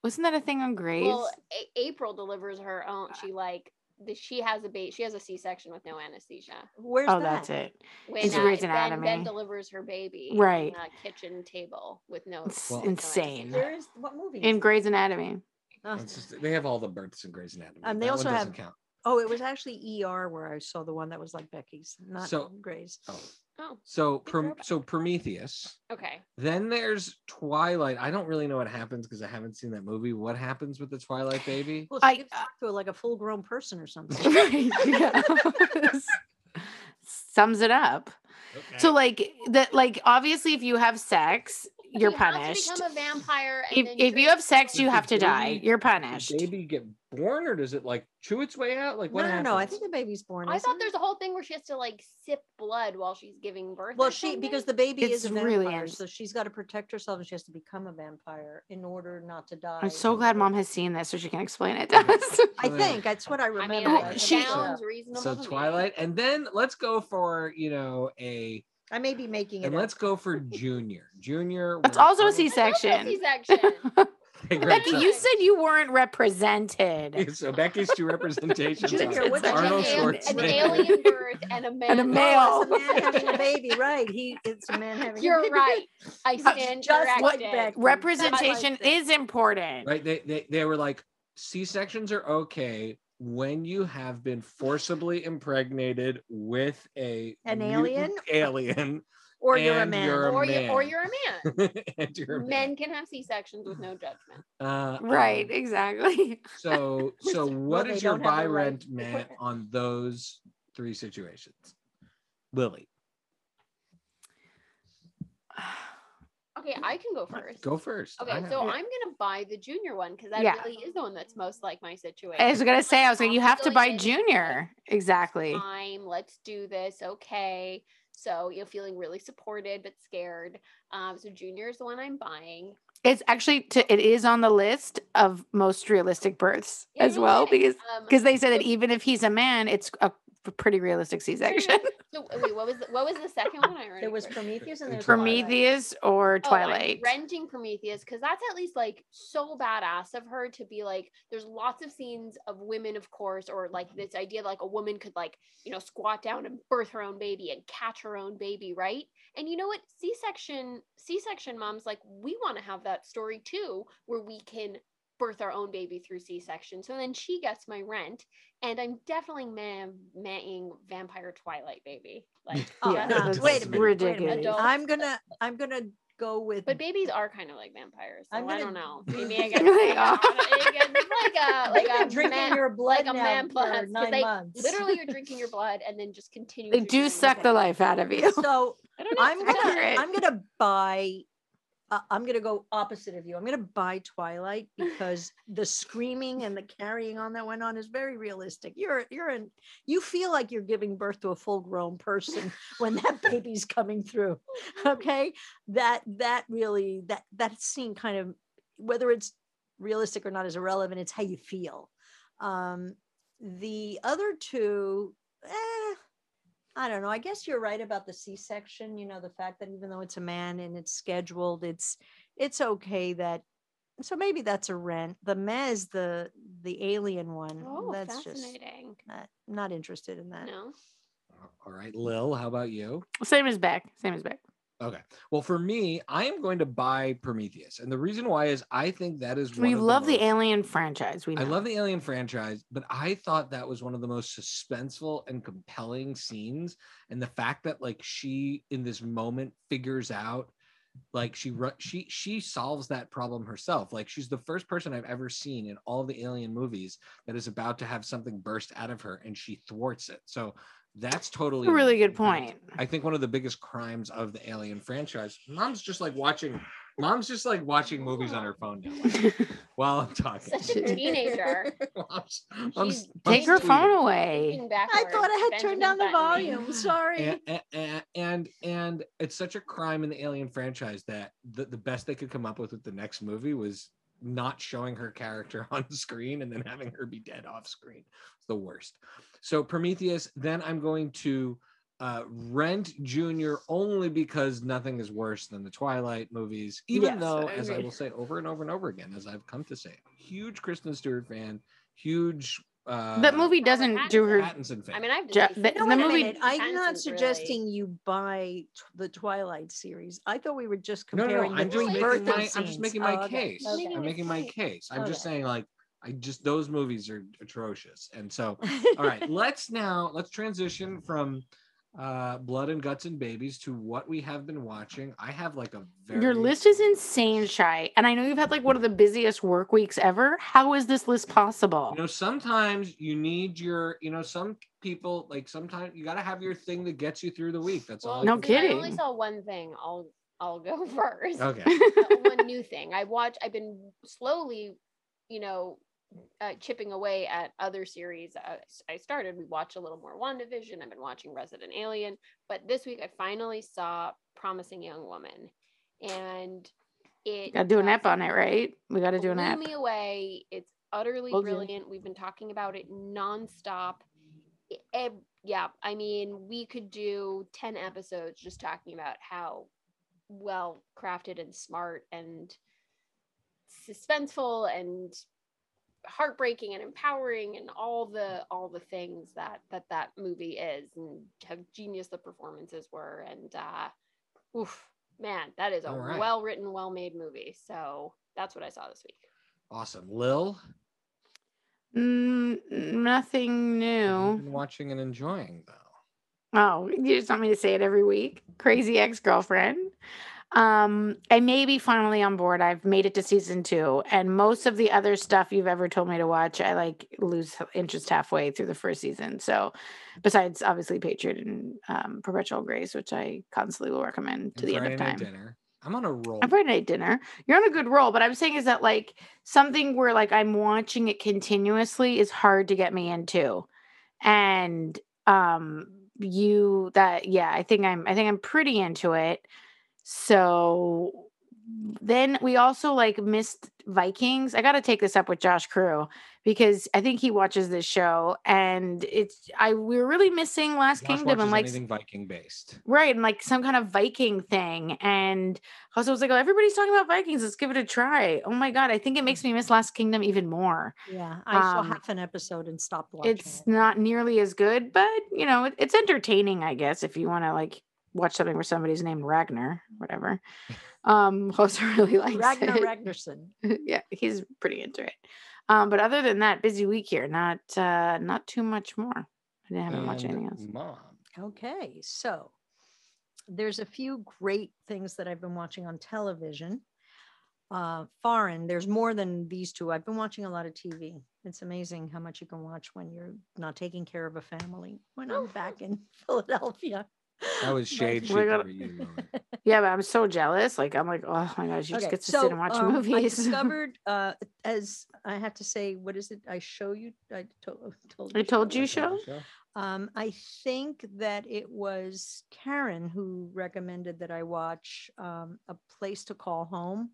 Wasn't that a thing on Grey's? Well, a- April delivers her own. She like the, she has a baby. She has a C-section with no anesthesia. Where's that? oh, that? that's it. When It's uh, Grey's ben, Anatomy. ben delivers her baby Right. on a kitchen table with no. It's Well- insane. anesthesia. Where is what movie? In is Grey's Anatomy. Oh. Just, they have all the births in Grey's Anatomy. And they That also one have- doesn't count. Oh, it was actually ER where I saw the one that was like Becky's, not So- Grey's. Oh, Oh, so Big so Prometheus. okay. Then there's Twilight. I don't really know what happens because I haven't seen that movie. What happens with the Twilight baby? Well, I- she gives birth to like a full grown person or something. Right. Sums it up. So like that like obviously if you have sex, you're you have to punished. become a vampire. And If, if you have sex, you have the to die. baby- You're punished. the baby get born or does it like chew its way out? Like what no, no, happens? no. I think the baby's born. I thought it? there's a whole thing where she has to like sip blood while she's giving birth. Well, she because the baby is It's a vampire, ins- so she's got to protect herself, and she has to become a vampire in order not to die. I'm so glad mom has seen this so she can explain it to us. I think that's what I I remember. mean, I she- looked it sounds reasonable. so to me. Twilight, and then let's go for you know a I may be making it. and up. let's go for Junior. Junior. That's also a we're- C-section. C-section. Okay. Becky, you said you weren't represented. so Becky's two representations Junior, are what's Arnold al- Schwarzenegger. an alien birth and a man. And a Oh, male. it's a man having a baby, right? He it's a man having. You're baby. right. I stand Just like corrected. Becky. Representation That's what I is important. right. They, they they were like C sections are okay when you have been forcibly impregnated with a An mutant alien, Or you're a man. you're a or, You, or you're a man. and you're a man. Men can have C sections with no judgment. Uh, Right, um, exactly. So so Well, what they is your don't buy the right rent meant on those three situations? Lily, Okay, I can go first. go first. Okay, I have- so I'm gonna buy the junior one because that Yeah. really is the one that's most like my situation. I was gonna say, I was like, you have to buy Junior. Exactly. Time, let's do this. Okay. So you know, feeling really supported but scared. Um, so junior is the one I'm buying. It's actually to, it is on the list of most realistic births It as well is. because Um, because they said that even if he's a man, it's a pretty realistic C-section. So wait, what was the, what was the second one? I already There was. Prometheus and there was Twilight. Prometheus or Oh, I'm Twilight. renting Prometheus because that's at least like so badass of her to be like. There's lots of scenes of women, of course, or like this idea like a woman could like you know squat down and birth her own baby and catch her own baby, right? And you know what? C-section C-section moms like we want to have that story too, where we can birth our own baby through C-section. So then she gets my rent, and I'm definitely man manning vampire Twilight baby. Like, Oh, just- no, that's wait a minute, wait a minute. ridiculous. Adult. I'm gonna I'm gonna go with But babies are kind of like vampires. So I'm gonna- don't know. Maybe I They get are. like a They've like been a drinking man, your blood like a now man for plus because nine they months. literally you're drinking your blood and then just continue. They do suck the life out of you. So I don't know. I'm gonna accurate. I'm gonna buy. Uh, I'm gonna go opposite of you. I'm gonna buy Twilight because the screaming and the carrying on that went on is very realistic. You're you're in. You feel like you're giving birth to a full grown person when that baby's coming through. Okay, that that really that that scene kind of whether it's realistic or not is irrelevant. It's how you feel. Um, the other two, eh, I don't know. I guess you're right about the C-section. You know, the fact that even though it's a man and it's scheduled, it's it's okay that. So maybe that's a rent. The Mez, the the alien one. Oh, that's just fascinating. not, not interested in that. No. All right, Lil, how about you? Same as Beck. Same as Beck. Okay. Well, for me, I am going to buy Prometheus. And the reason why is I think that is We love the, most- Alien franchise. We I love the Alien franchise, but I thought that was one of the most suspenseful and compelling scenes. And the fact that like she in this moment figures out like she she she solves that problem herself. Like she's the first person I've ever seen in all the Alien movies that is about to have something burst out of her and she thwarts it. So that's totally a really good point. I think one of the biggest crimes of the Alien franchise. Mom's just like watching. Mom's just like watching movies on her phone now while I'm talking. Such a teenager. Mom's- mom's- mom's Take her tweeting. phone away. I thought I had turned down the Button. volume. Sorry. And, and and and it's such a crime in the Alien franchise that the, the best they could come up with with the next movie was not showing her character on screen and then having her be dead off screen. It's the worst. So Prometheus. Then I'm going to uh, rent Junior only because nothing is worse than the Twilight movies. Even Yes, though, I as I will say over and over and over again, as I've come to say, huge Kristen Stewart fan, huge. Uh, that movie doesn't do her. Pattinson fan. I mean, I've ju- the, no, the movie. Minute. I'm not Pattinson's really- suggesting you buy t- the Twilight series. I thought we were just No, no, comparing no. the I'm three just making birthing my. I'm just making my Oh, okay, case. okay. I'm making my case. I'm just saying, like, I just those movies are atrocious. And so, all right, let's now let's transition from uh blood and guts and babies to what we have been watching. I have like a very Your list is insane, Shy. And I know you've had like one of the busiest work weeks ever. How is this list possible? You know, sometimes you need your, you know, some people like sometimes you got to have your thing that gets you through the week. That's all. Well, I No can since. I only saw one thing. I'll I'll go first. Okay. One new thing I watch. I've been slowly, you know, uh, chipping away at other series. Uh, I started. We watched a little more WandaVision. I've been watching Resident Alien, but this week I finally saw Promising Young Woman, and it Got to do an app on it, right? We got to do an app. me away. It's utterly you. brilliant. We've been talking about it nonstop. I- ev- yeah, I mean, we could do 10 episodes just talking about how well crafted and smart and suspenseful and heartbreaking and empowering and all the all the things that that that movie is and how genius the performances were and uh oof man that is a All right. well written well made movie so that's what i saw this week Awesome. Lil, Mm, nothing what have you new. been watching and enjoying though. Oh, you just want me to say it every week? Crazy ex girlfriend. Um, I may be finally on board. I've made it to season two, and most of the other stuff you've ever told me to watch, I like lose interest halfway through the first season. So, besides obviously Patriot and um, Perpetual Grace, which I constantly will recommend to And the end of time. dinner. I'm on a roll. A Friday night dinner. You're on a good roll, but I'm saying is that like something where like I'm watching it continuously is hard to get me into. And um you that yeah, I think I'm I think I'm pretty into it. So then we also like missed Vikings. I got to take this up with Josh Crew because I think he watches this show and it's I we were really missing Last Josh Kingdom and like anything Viking based. Right, and like some kind of Viking thing. And also was like, oh, everybody's talking about Vikings. Let's give it a try. Oh my god, I think it makes me miss Last Kingdom even more. Yeah, I saw Um, half an episode and stopped watching. It's it. not nearly as good, but you know, it, it's entertaining, I guess, if you want to like watch something where somebody's named Ragnar, whatever. Um, Host really likes Ragnar it. Ragnarsson. yeah, he's pretty into it. Um, but other than that, busy week here. Not uh not too much more. I didn't haven't watched And anything else. Mom. Okay, so there's a few great things that I've been watching on television. Uh, foreign, there's more than these two. I've been watching a lot of TV. It's amazing how much you can watch when you're not taking care of a family. When I'm back in Philadelphia. That was But- shade We're sheet gonna- for you. Yeah, but I'm so jealous. Like I'm like, oh my gosh, you just get to sit and watch um, I discovered, uh, as I have to say, what is it? I show you. I to- told I told you Show? show. Um, I think that it was Karen who recommended that I watch um, A Place to Call Home,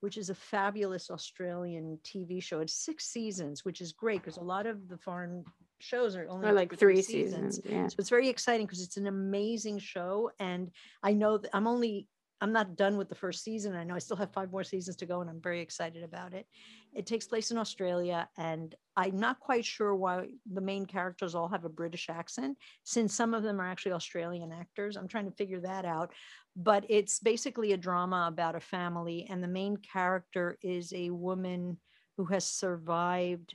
which is a fabulous Australian TV show. It's six seasons, which is great because a lot of the foreign shows are only Or like three seasons. Yeah. so it's very exciting because it's an amazing show. And I know that I'm only, I'm not done with the first season. I know I still have five more seasons to go and I'm very excited about it. It takes place in Australia. And I'm not quite sure why the main characters all have a British accent, since some of them are actually Australian actors. I'm trying to figure that out. But it's basically a drama about a family. And the main character is a woman who has survived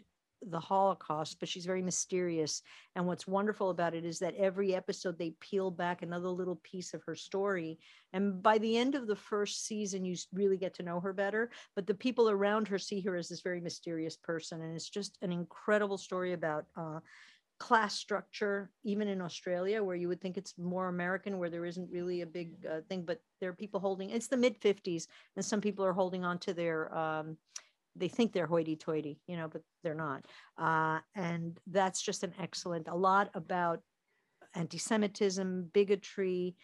the Holocaust, but she's very mysterious. And what's wonderful about it is that every episode they peel back another little piece of her story. And by the end of the first season, you really get to know her better. But the people around her see her as this very mysterious person. And it's just an incredible story about uh, class structure, even in Australia, where you would think it's more American, where there isn't really a big uh, thing. But there are people holding it's the mid 50s, and some people are holding on to their. Um, they think they're hoity-toity, you know, but they're not. Uh, and that's just an excellent. A lot about anti-Semitism, bigotry,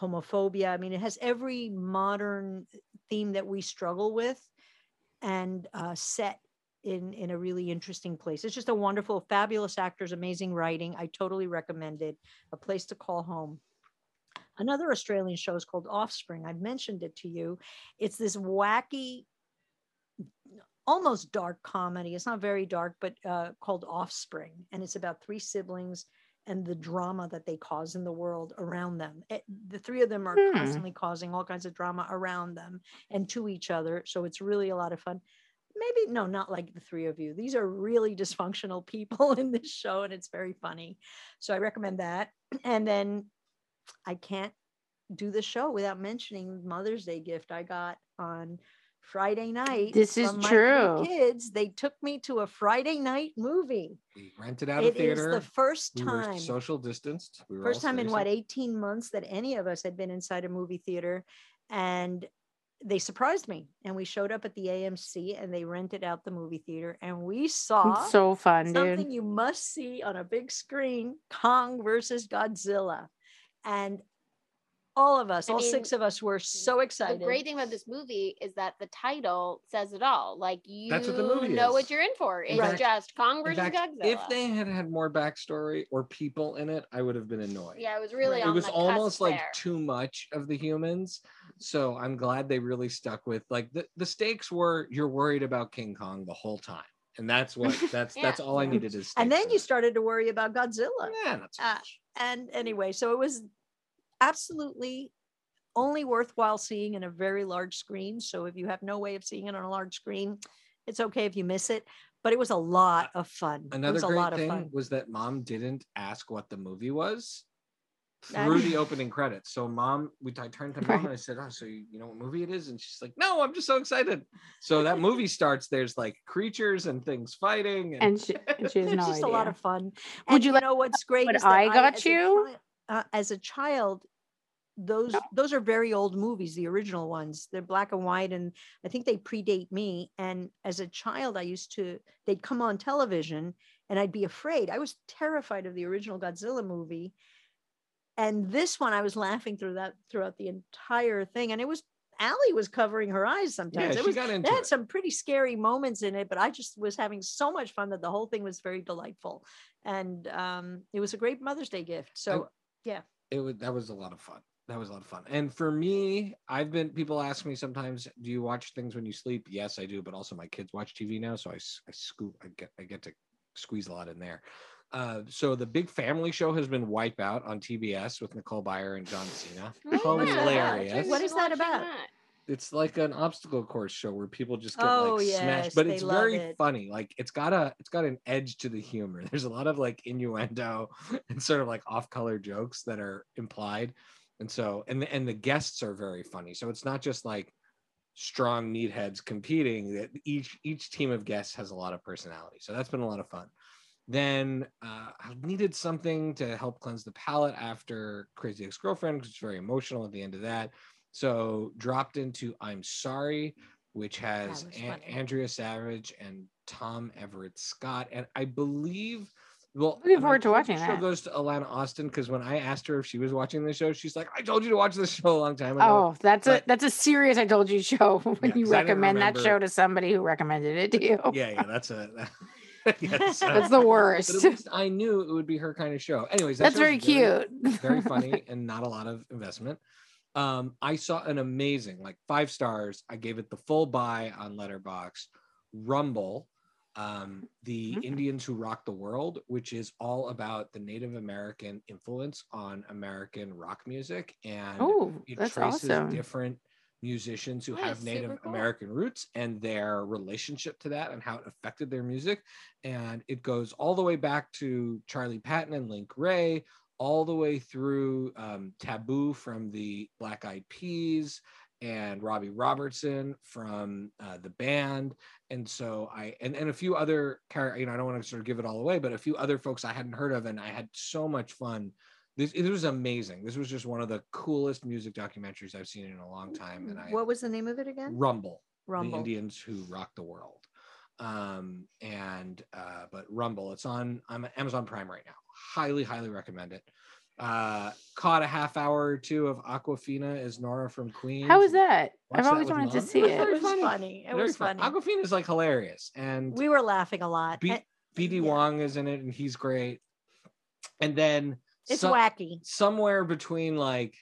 homophobia. I mean, it has every modern theme that we struggle with, and uh, set in in a really interesting place. It's just a wonderful, fabulous actors, amazing writing. I totally recommend it. A place to call home. Another Australian show is called Offspring. I've mentioned it to you. It's this wacky almost dark comedy. It's not very dark, but uh, called Offspring, and it's about three siblings and the drama that they cause in the world around them. It- the three of them are Hmm. constantly causing all kinds of drama around them and to each other. So it's really a lot of fun. Maybe no, not like the three of you. These are really dysfunctional people in this show, and it's very funny. So I recommend that. And then I can't do the show without mentioning Mother's Day gift I got on Friday night. This is my true. Kids, they took me to a Friday night movie. We rented out a theater. It is theater. the first we time. were social distanced. We were First time in what 18 months that any of us had been inside a movie theater and they surprised me. And we showed up at the AMC and they rented out the movie theater and we saw It's so fun, something dude. you must see on a big screen Kong versus Godzilla. And all of us, I all mean, six of us were so excited. The great thing about this movie is that the title says it all. Like you That's what the movie know is. what you're in for. It's Right. just Kong versus fact, Godzilla. if they had had more backstory or people in it, I would have been annoyed. yeah, it was really Right. on it was the almost cusp like there. too much of the humans. So I'm glad they really stuck with like the, the stakes were you're worried about King Kong the whole time. And that's what that's Yeah. that's all I Yeah. needed is and then you started to worry about Godzilla. yeah, not so uh. And anyway, so it was absolutely only worthwhile seeing in a very large screen. So if you have no way of seeing it on a large screen, it's okay if you miss it. But it was a lot of fun. it Another was a great lot of thing fun. was that mom didn't ask what the movie was through the opening credits. So mom, we I turned to mom Right. and I said, "Oh, so you, you know what movie it is?" And she's like, "No, I'm just so excited." So that movie starts. There's like creatures and things fighting, and, And she, and she has no just idea. a lot of fun. Would And you you like know what's great? what is that I got as a you? Uh, as a child, those No. those are very old movies, the original ones. They're black and white, and I think they predate me. And as a child, I used to they'd come on television, and I'd be afraid. I was terrified of the original Godzilla movie, and this one I was laughing through that throughout the entire thing. And it was Allie was covering her eyes yeah, sometimes. it she was got it into had it. some pretty scary moments in it, but I just was having so much fun that the whole thing was very delightful, and um, it was a great Mother's Day gift. So it was that was a lot of fun. That was a lot of fun. And for me, I've been people ask me sometimes, do you watch things when you sleep? Yes, I do, but also my kids watch TV now, so i, I scoop I get I get to squeeze a lot in there. Uh, so the big family show has been Wipeout on TBS with Nicole Byer and John Cena. Oh, yeah. Hilarious. What is that Watching about? It's like an obstacle course show where people just get Oh, like yes, smashed, but it's very it. funny. Like it's got a it's got an edge to the humor. There's a lot of like innuendo and sort of like off-color jokes that are implied. And so and the, and the guests are very funny. So it's not just like strong meatheads competing. That each each team of guests has a lot of personality. So that's been a lot of fun. Then uh, I needed something to help cleanse the palate after Crazy Ex-Girlfriend, because it's very emotional at the end of that. So dropped into I'm Sorry, which has An- Andrea Savage and Tom Everett Scott, and I believe. Well, Looking forward to watching show that. goes to Alana Austin because when I asked her if she was watching the show, she's like, "I told you to watch this show a long time ago." Oh, that's But- a that's a serious I told you show when Yeah, you recommend that show to somebody who recommended it to you. yeah, yeah, that's a. yes, uh, That's the but worst. at least I knew it would be her kind of show. Anyways, that That's very cute. very funny and not a lot of investment. Um, I saw an amazing, like five stars. I gave it the full buy on Letterboxd. Rumble, um, the Mhm. Indians who rock the world, which is all about the Native American influence on American rock music, and Oh, it traces awesome. different musicians who Yeah, have Native cool. American roots and their relationship to that and how it affected their music. And it goes all the way back to Charlie Patton and Link Wray, all the way through um, Taboo from the Black Eyed Peas and Robbie Robertson from uh, the band. And so I and, and a few other you know I don't want to sort of give it all away, but a few other folks I hadn't heard of, and I had so much fun. This it was amazing. This was just one of the coolest music documentaries I've seen in a long time. And I what was the name of it again? Rumble, the Rumble. Indians who rock the world. Um, and uh, but Rumble, it's on I'm on Amazon Prime right now. Highly, highly recommend it. Uh, caught a half hour or two of Awkwafina as Nora from Queen. How was that? Watch I've always with wanted to see It It it. was funny. funny. It Very was fun. funny. Awkwafina is like hilarious, and We were laughing a lot. B- and BD yeah. Wong is in it, and he's great. And then It's so- wacky. somewhere between like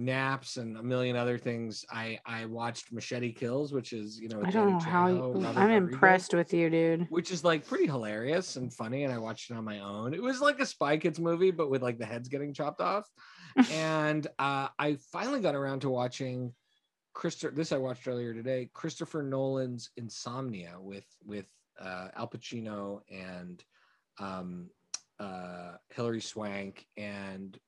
naps and a million other things, I I watched Machete Kills, which is you know I don't know how you, I'm Rodriguez, impressed with you, dude. Which is like pretty hilarious and funny, and I watched it on my own. It was like a Spy Kids movie, but with like the heads getting chopped off. and uh, I finally got around to watching Christopher. This I watched earlier today. Christopher Nolan's Insomnia with with uh, Al Pacino and um, uh, Hilary Swank and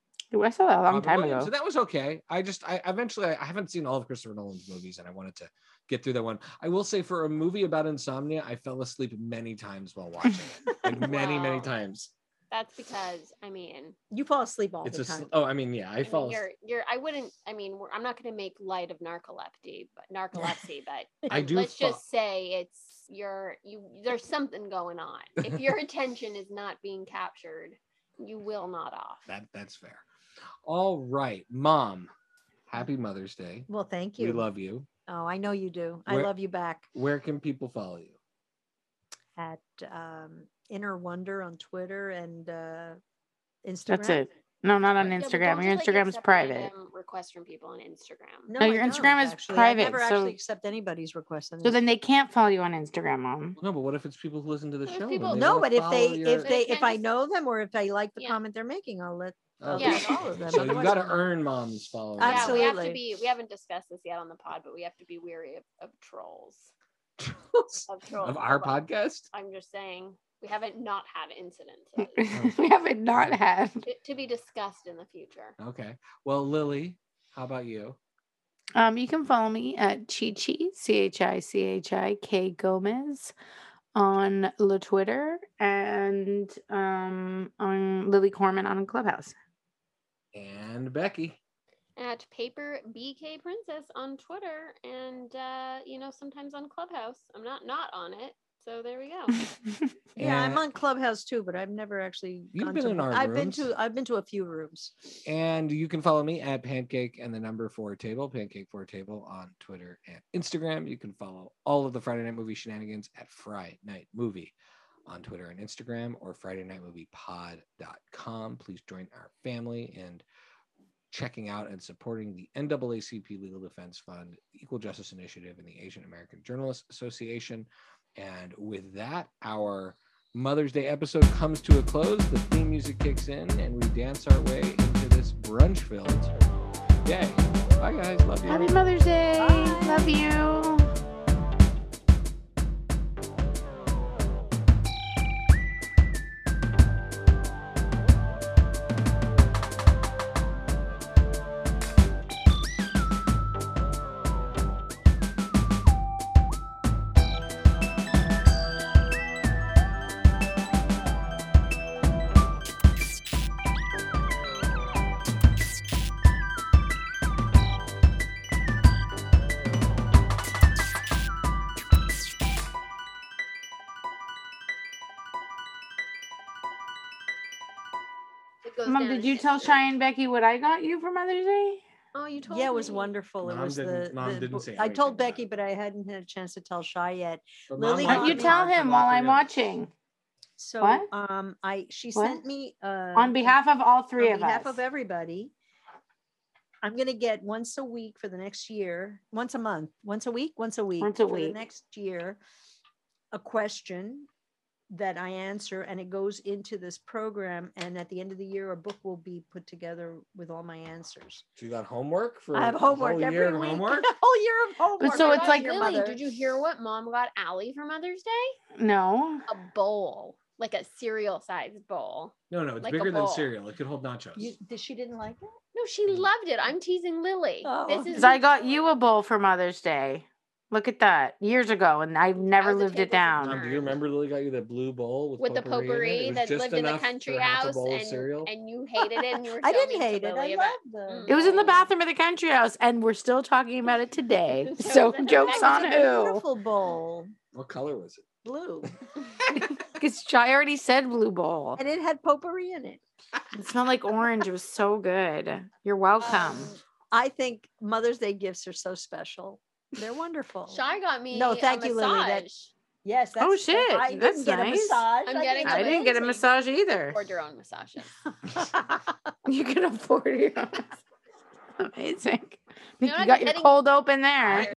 I saw that a long Robin time Williams. ago. So that was okay. I just I eventually I haven't seen all of Christopher Nolan's movies and I wanted to get through that one. I will say for a movie about insomnia, I fell asleep many times while watching it. Like many, many times. That's because I mean, You fall asleep all It's the a. s- time. Oh, I mean, yeah, I, I mean, fall. you're you're. I wouldn't. I mean, we're, I'm not going to make light of narcolepsy, but narcolepsy, but I do Let's fa- just say it's your you. There's something going on. If your attention is not being captured, you will not off. That that's fair. All right, mom. Happy Mother's Day. Well, thank you. We love you. Oh, I know you do. Where- I love you back Where can people follow you? at um, Inner Wonder on Twitter and uh, Instagram. That's it. No, not on Instagram. don't Your just, like, Instagram is private. random Requests from people on Instagram. No, No, your Instagram is actually. private, I never so- actually accept anybody's request. on So then they can't follow you on Instagram, mom. No, but what if it's people who listen to the There's show? people- no, but if they your- if they if can't I know them or if I like the Yeah. comment they're making, I'll let Oh, Yeah. just follow them. So you Otherwise got to earn mom's followers. Yeah, we have to be. We haven't discussed this yet on the pod, but we have to be weary of, of trolls. Of trolls. of our But podcast. I'm just saying we haven't not had incidents we haven't not had. to, to be discussed in the future. Okay. Well, Lily, how about you? Um, you can follow me at Chi Chi, C H I C H I K Gomez on the Twitter and um on Lily Corman on Clubhouse. And Becky. At Paper BK Princess on Twitter and uh, you know sometimes on Clubhouse. I'm not not on it, so there we go. Yeah, I'm on Clubhouse too, but I've never actually. You've gone been to, in our I've been to. I've been to a few rooms. And you can follow me at Pancake and the number four table, Pancake four table on Twitter and Instagram. You can follow all of the Friday Night Movie shenanigans at Friday Night Movie on Twitter and Instagram or Friday Night Movie Please join our family and checking out and supporting the NAACP Legal Defense Fund, the Equal Justice Initiative, and the Asian American Journalists Association. And with that, our Mother's Day episode comes to a close. The theme music kicks in, and we dance our way into this brunch filled day. Bye, guys. Love you. Happy Mother's Day. Love you. Mom, did you tell history. and Becky what I got you for Mother's Day? Oh, you told Yeah, it was me. wonderful. It was the. didn't- Mom the didn't say I told Becky, it. but I hadn't had a chance to tell Shy yet. But Lily Mom got Why don't you tell him while I'm watching? So, What? um, I she What? sent me uh, On behalf of all three on of behalf us. of everybody. I'm gonna get once a week for the next year, once a month, once a week, once a week Once a for the week. next year, a question that I answer, and it goes into this program. And at the end of the year, a book will be put together with all my answers. So you got homework for I have a homework whole every year of week. homework? A whole year of homework. so I it's like- your Lily, mother. did you hear what mom got Allie for Mother's Day? no. A bowl, like a cereal sized bowl. No, no, it's Like bigger than cereal. It could hold nachos. You, did she didn't like it? No, she mm. loved it. I'm teasing Lily. Oh. This is I got you a bowl for Mother's Day. Look at that. Years ago, and I've never lived it down. Mom, do you remember Lily got you that blue bowl with, with the potpourri in it? It potpourri that just lived in the country house, and, and you hated it, and you were. I so didn't hate it. I Lily about- loved Mm. the. It was in the bathroom of the country house, and we're still talking about it today. So So jokes that on a who? Beautiful bowl, What color was it? blue, Because I already said blue bowl. and it had potpourri in it. It smelled like orange. It was so good. You're welcome. Um, I think Mother's Day gifts are so special. They're wonderful. Shy got me. No, a thank you, Lily, that- massage. Yes. Oh, that's- shit, I that's didn't get a nice. massage. I'm I getting didn't didn't get a massage either. You can afford your own massages. You can afford it. Amazing. I know you what? got your Getting- cold open there.